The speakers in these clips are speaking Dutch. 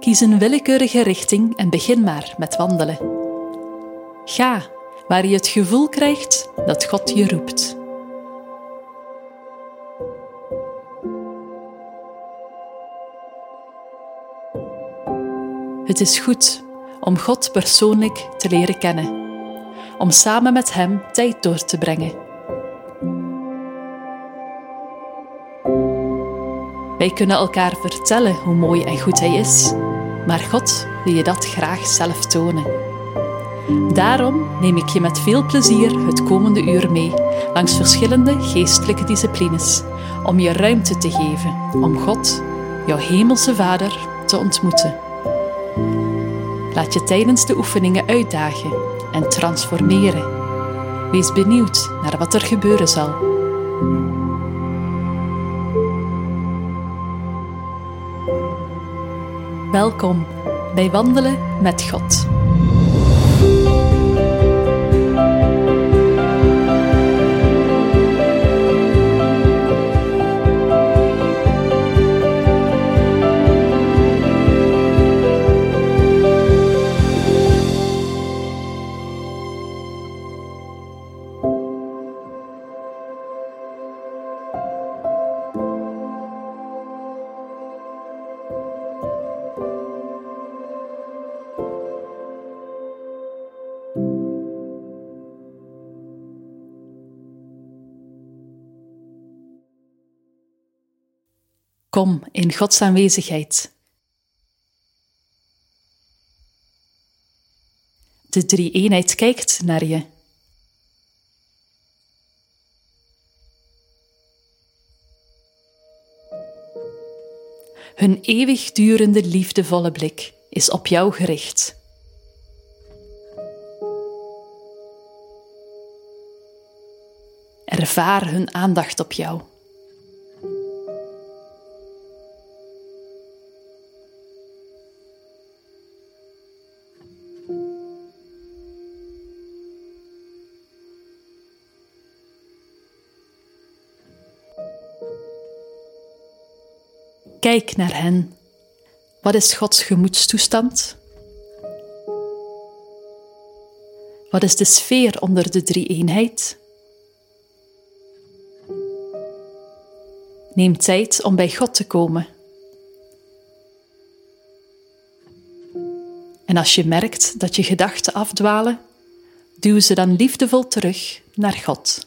Kies een willekeurige richting en begin maar met wandelen. Ga waar je het gevoel krijgt dat God je roept. Het is goed om God persoonlijk te leren kennen, om samen met Hem tijd door te brengen. Wij kunnen elkaar vertellen hoe mooi en goed Hij is, maar God wil je dat graag zelf tonen. Daarom neem ik je met veel plezier het komende uur mee langs verschillende geestelijke disciplines, om je ruimte te geven om God, jouw hemelse Vader, te ontmoeten. Laat je tijdens de oefeningen uitdagen en transformeren. Wees benieuwd naar wat er gebeuren zal. Welkom bij Wandelen met God. Kom in Gods aanwezigheid. De drie-eenheid kijkt naar je. Hun eeuwigdurende liefdevolle blik is op jou gericht. Ervaar hun aandacht op jou. Kijk naar hen. Wat is Gods gemoedstoestand? Wat is de sfeer onder de drie-eenheid? Neem tijd om bij God te komen. En als je merkt dat je gedachten afdwalen, duw ze dan liefdevol terug naar God.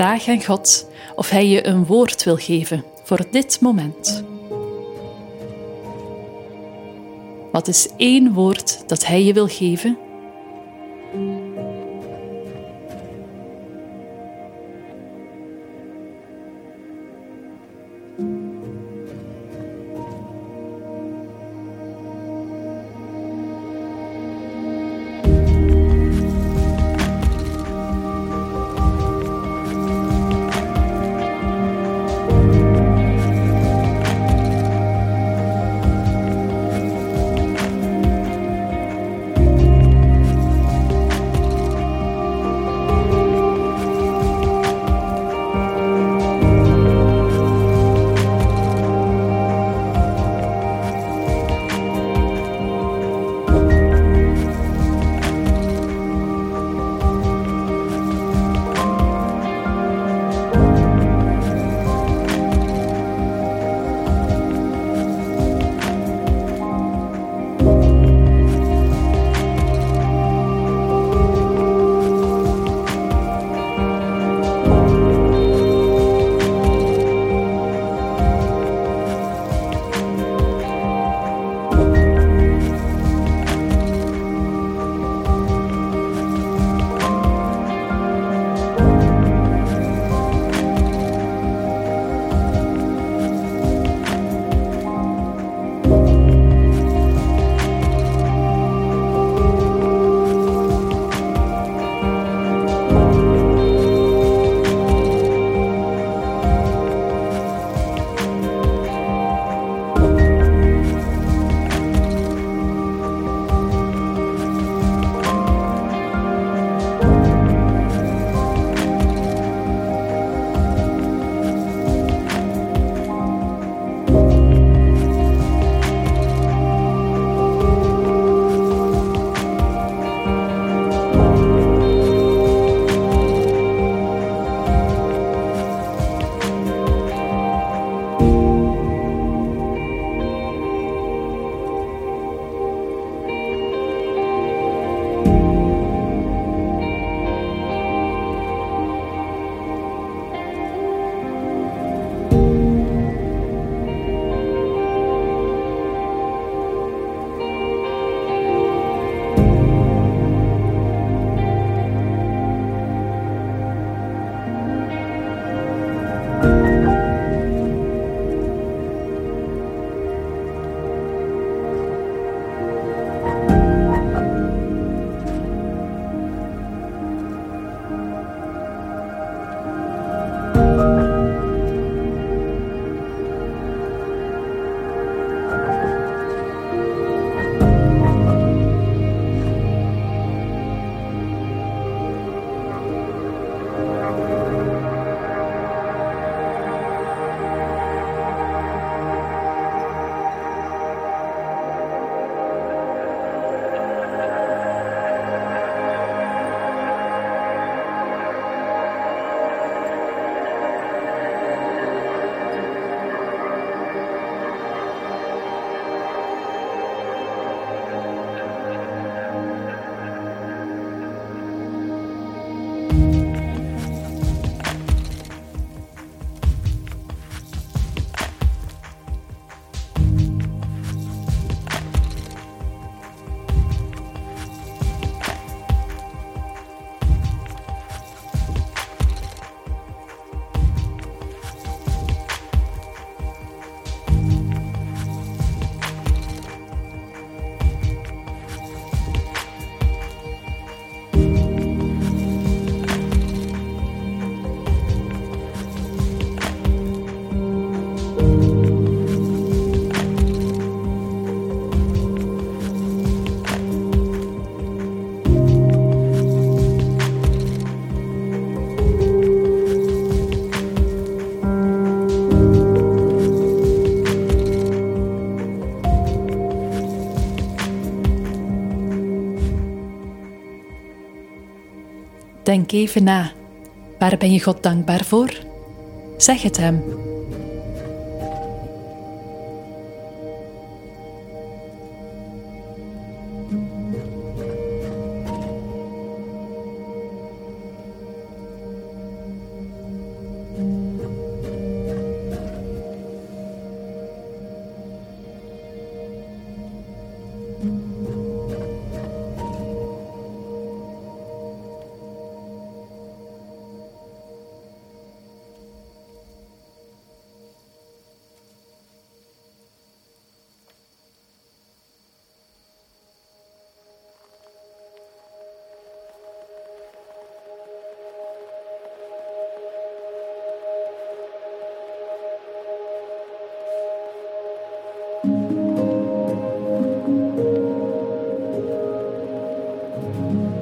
Vraag aan God of Hij je een woord wil geven voor dit moment. Wat is één woord dat Hij je wil geven? Denk even na. Waar ben je God dankbaar voor? Zeg het Hem. Amen.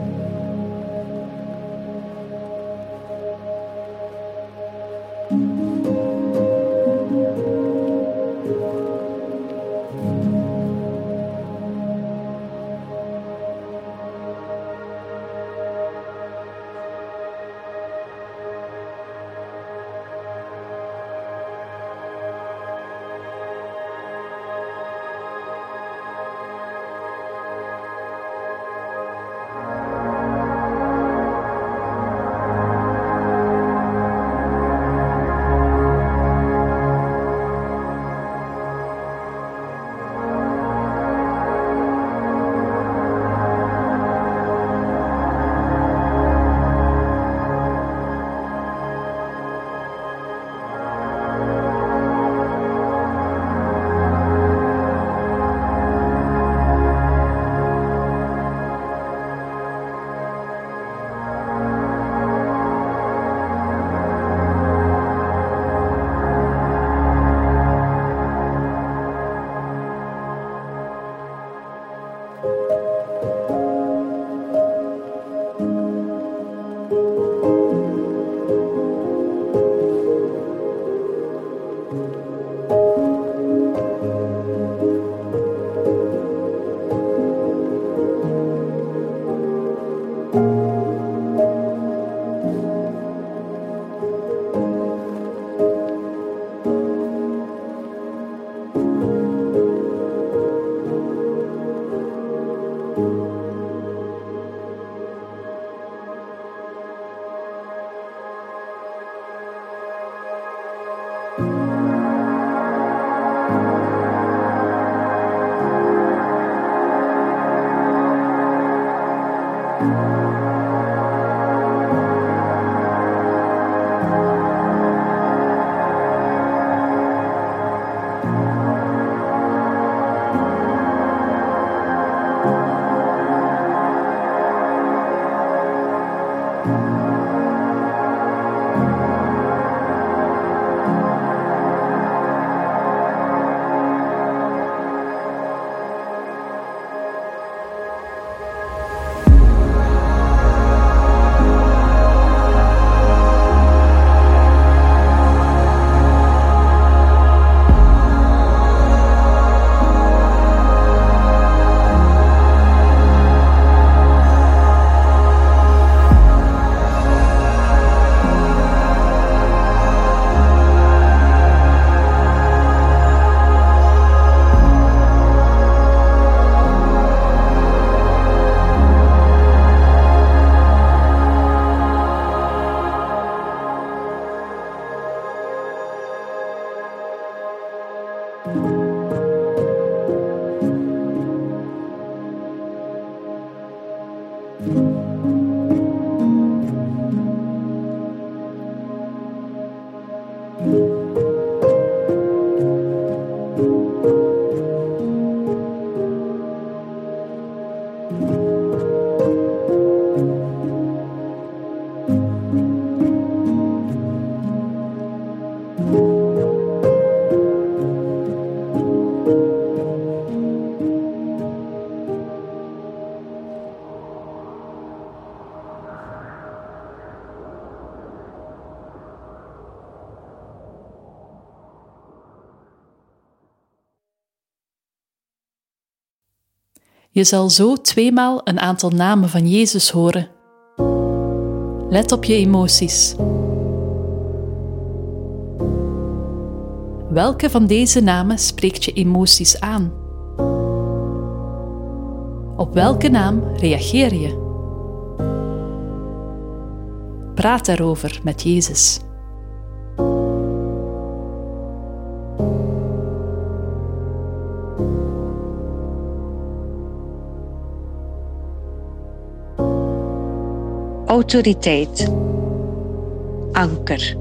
Je zal zo tweemaal een aantal namen van Jezus horen. Let op je emoties. Welke van deze namen spreekt je emoties aan? Op welke naam reageer je? Praat daarover met Jezus. Autoriteit, anker,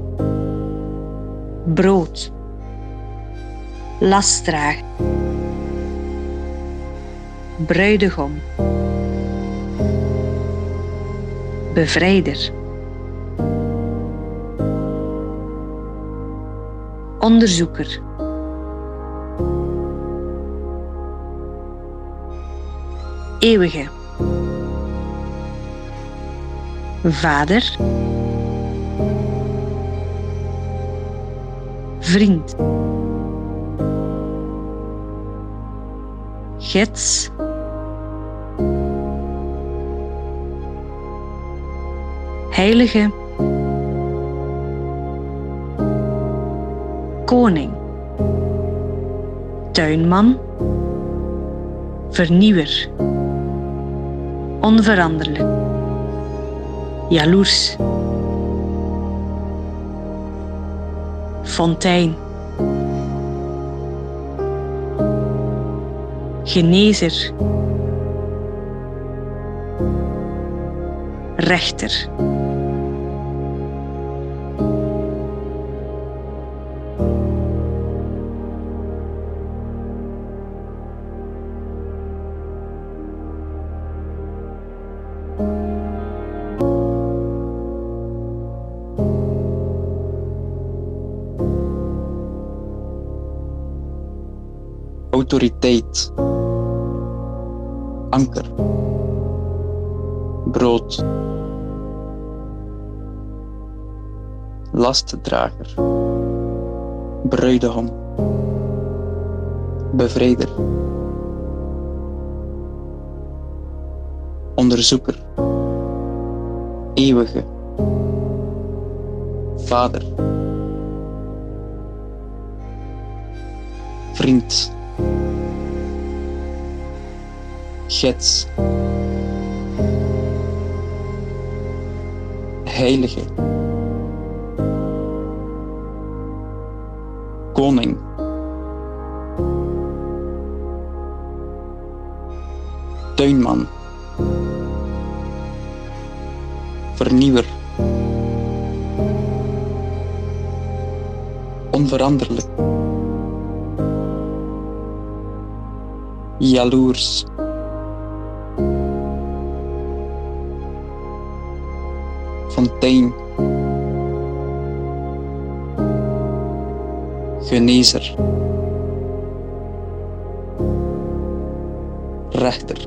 brood, lastdrager, bruidegom, bevrijder, onderzoeker. Eeuwige vader, vriend, gids, heilige, koning, tuinman, vernieuwer, onveranderlijk jaloers. Fontein. Genezer. Rechter. Autoriteit, anker, brood, lastdrager, bruidegom, bevrijder, onderzoeker, eeuwige, vader, vriend gids, heilige, koning, tuinman, vernieuwer, onveranderlijk, jaloers. Fontein, genezer, rechter.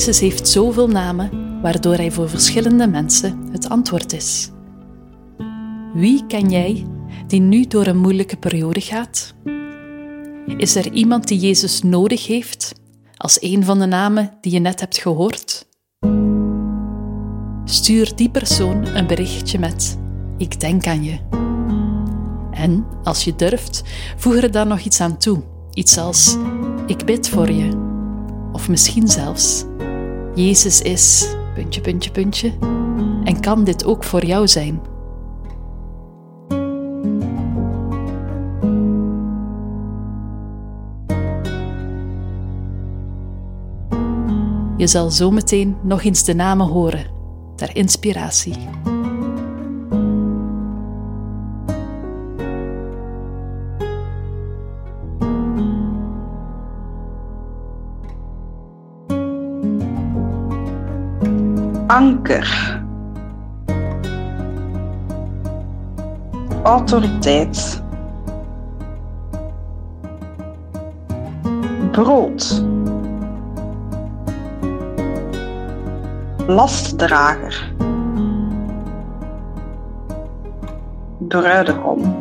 Jezus heeft zoveel namen, waardoor hij voor verschillende mensen het antwoord is. Wie ken jij die nu door een moeilijke periode gaat? Is er iemand die Jezus nodig heeft, als een van de namen die je net hebt gehoord? Stuur die persoon een berichtje met: Ik denk aan je. En als je durft, voeg er dan nog iets aan toe. Iets als: Ik bid voor je. Of misschien zelfs: Jezus is. puntje, puntje, puntje. En kan dit ook voor jou zijn? Je zal zometeen nog eens de namen horen, ter inspiratie. Anker. Autoriteit. Brood. Lastdrager. Bruidegom.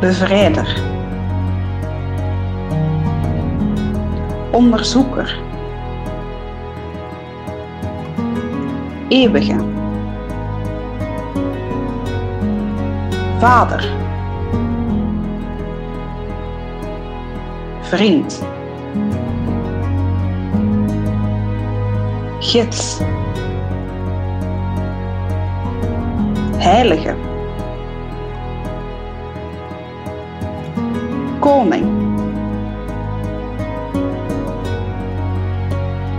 Bevrijder. Onderzoeker. Eeuwige. Vader. Vriend. Gids. Heilige. Koning.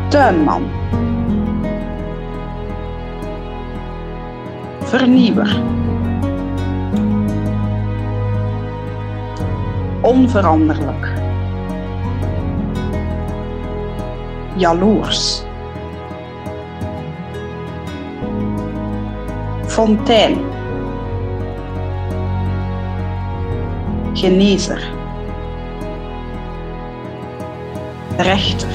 Tuinman. Vernieuwer. Onveranderlijk. Jaloers. Fontein. Genezer. Rechter.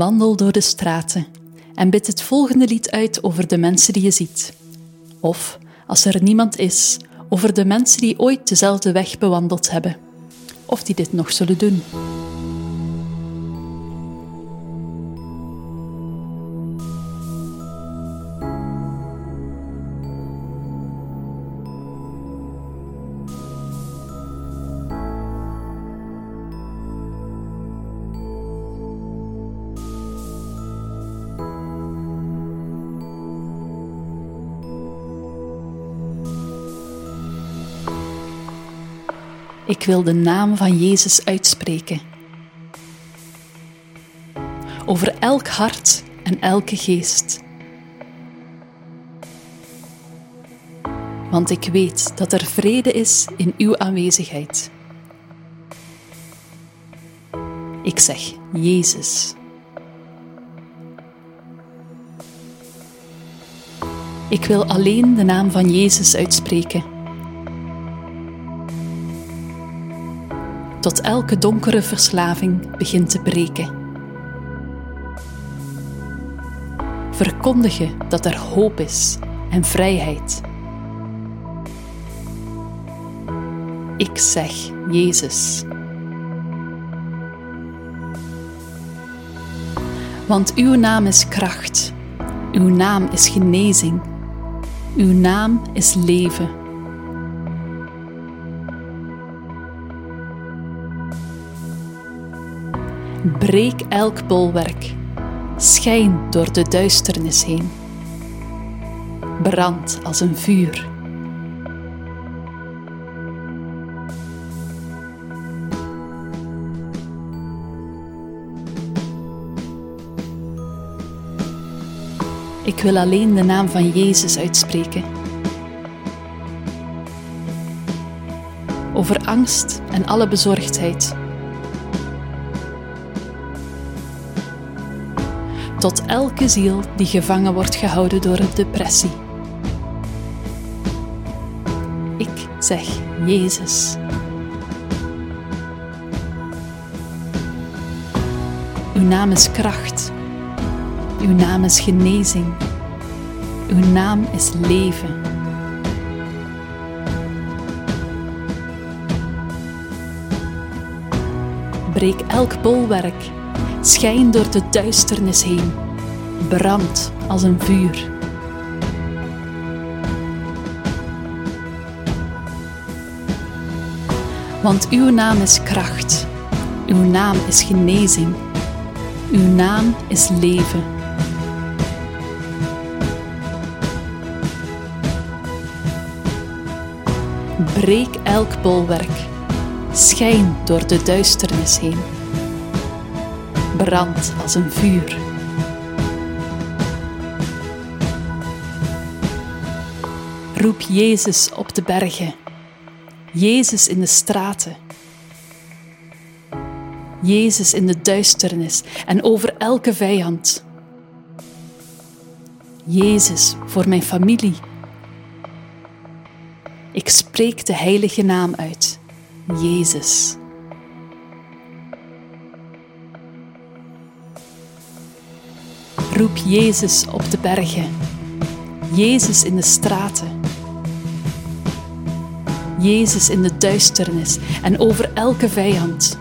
Wandel door de straten en bid het volgende lied uit over de mensen die je ziet. Of, als er niemand is, over de mensen die ooit dezelfde weg bewandeld hebben. Of die dit nog zullen doen. Wil de naam van Jezus uitspreken. Over elk hart en elke geest. Want ik weet dat er vrede is in uw aanwezigheid. Ik zeg Jezus. Ik wil alleen de naam van Jezus uitspreken. Tot elke donkere verslaving begint te breken. Verkondigen dat er hoop is en vrijheid. Ik zeg Jezus. Want uw naam is kracht, uw naam is genezing, uw naam is leven. Breek elk bolwerk, schijn door de duisternis heen. Brand als een vuur. Ik wil alleen de naam van Jezus uitspreken. Over angst en alle bezorgdheid. Tot elke ziel die gevangen wordt gehouden door een depressie. Ik zeg Jezus. Uw naam is kracht. Uw naam is genezing. Uw naam is leven. Breek elk bolwerk. Schijn door de duisternis heen. Brand als een vuur. Want uw naam is kracht. Uw naam is genezing. Uw naam is leven. Breek elk bolwerk. Schijn door de duisternis heen. Brand als een vuur. Roep Jezus op de bergen. Jezus in de straten. Jezus in de duisternis en over elke vijand. Jezus voor mijn familie. Ik spreek de heilige naam uit. Jezus. Roep Jezus op de bergen. Jezus in de straten. Jezus in de duisternis en over elke vijand.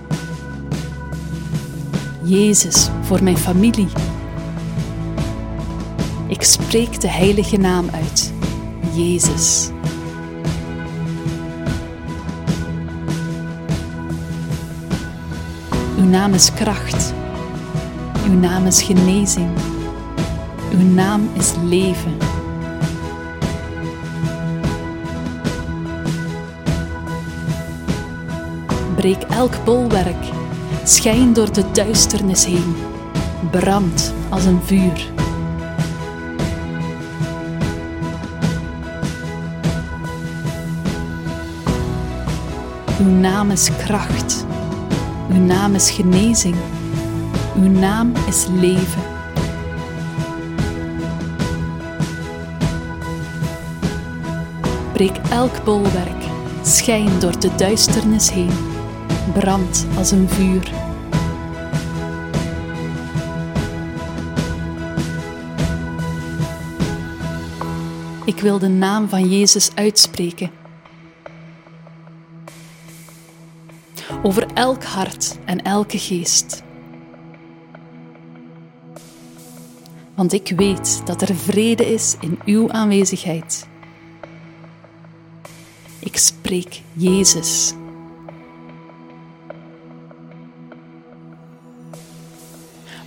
Jezus voor mijn familie. Ik spreek de heilige naam uit. Jezus. Uw naam is kracht. Uw naam is genezing. Uw naam is leven. Breek elk bolwerk. Schijn door de duisternis heen. Brand als een vuur. Uw naam is kracht. Uw naam is genezing. Uw naam is leven. Breek elk bolwerk, schijn door de duisternis heen, brand als een vuur. Ik wil de naam van Jezus uitspreken. Over elk hart en elke geest. Want ik weet dat er vrede is in uw aanwezigheid. Ik spreek Jezus.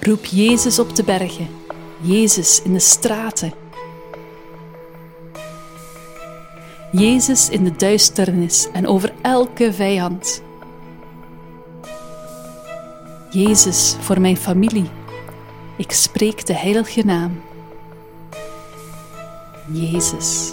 Roep Jezus op de bergen, Jezus in de straten. Jezus in de duisternis en over elke vijand. Jezus voor mijn familie. Ik spreek de heilige naam. Jezus.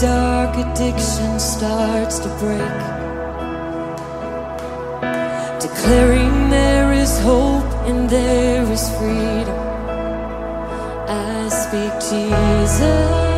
dark addiction starts to break. Declaring there is hope and there is freedom. I speak Jesus.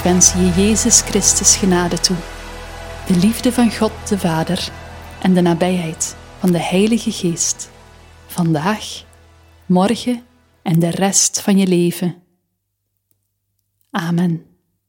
Ik wens je Jezus Christus genade toe, de liefde van God de Vader en de nabijheid van de Heilige Geest, vandaag, morgen en de rest van je leven. Amen.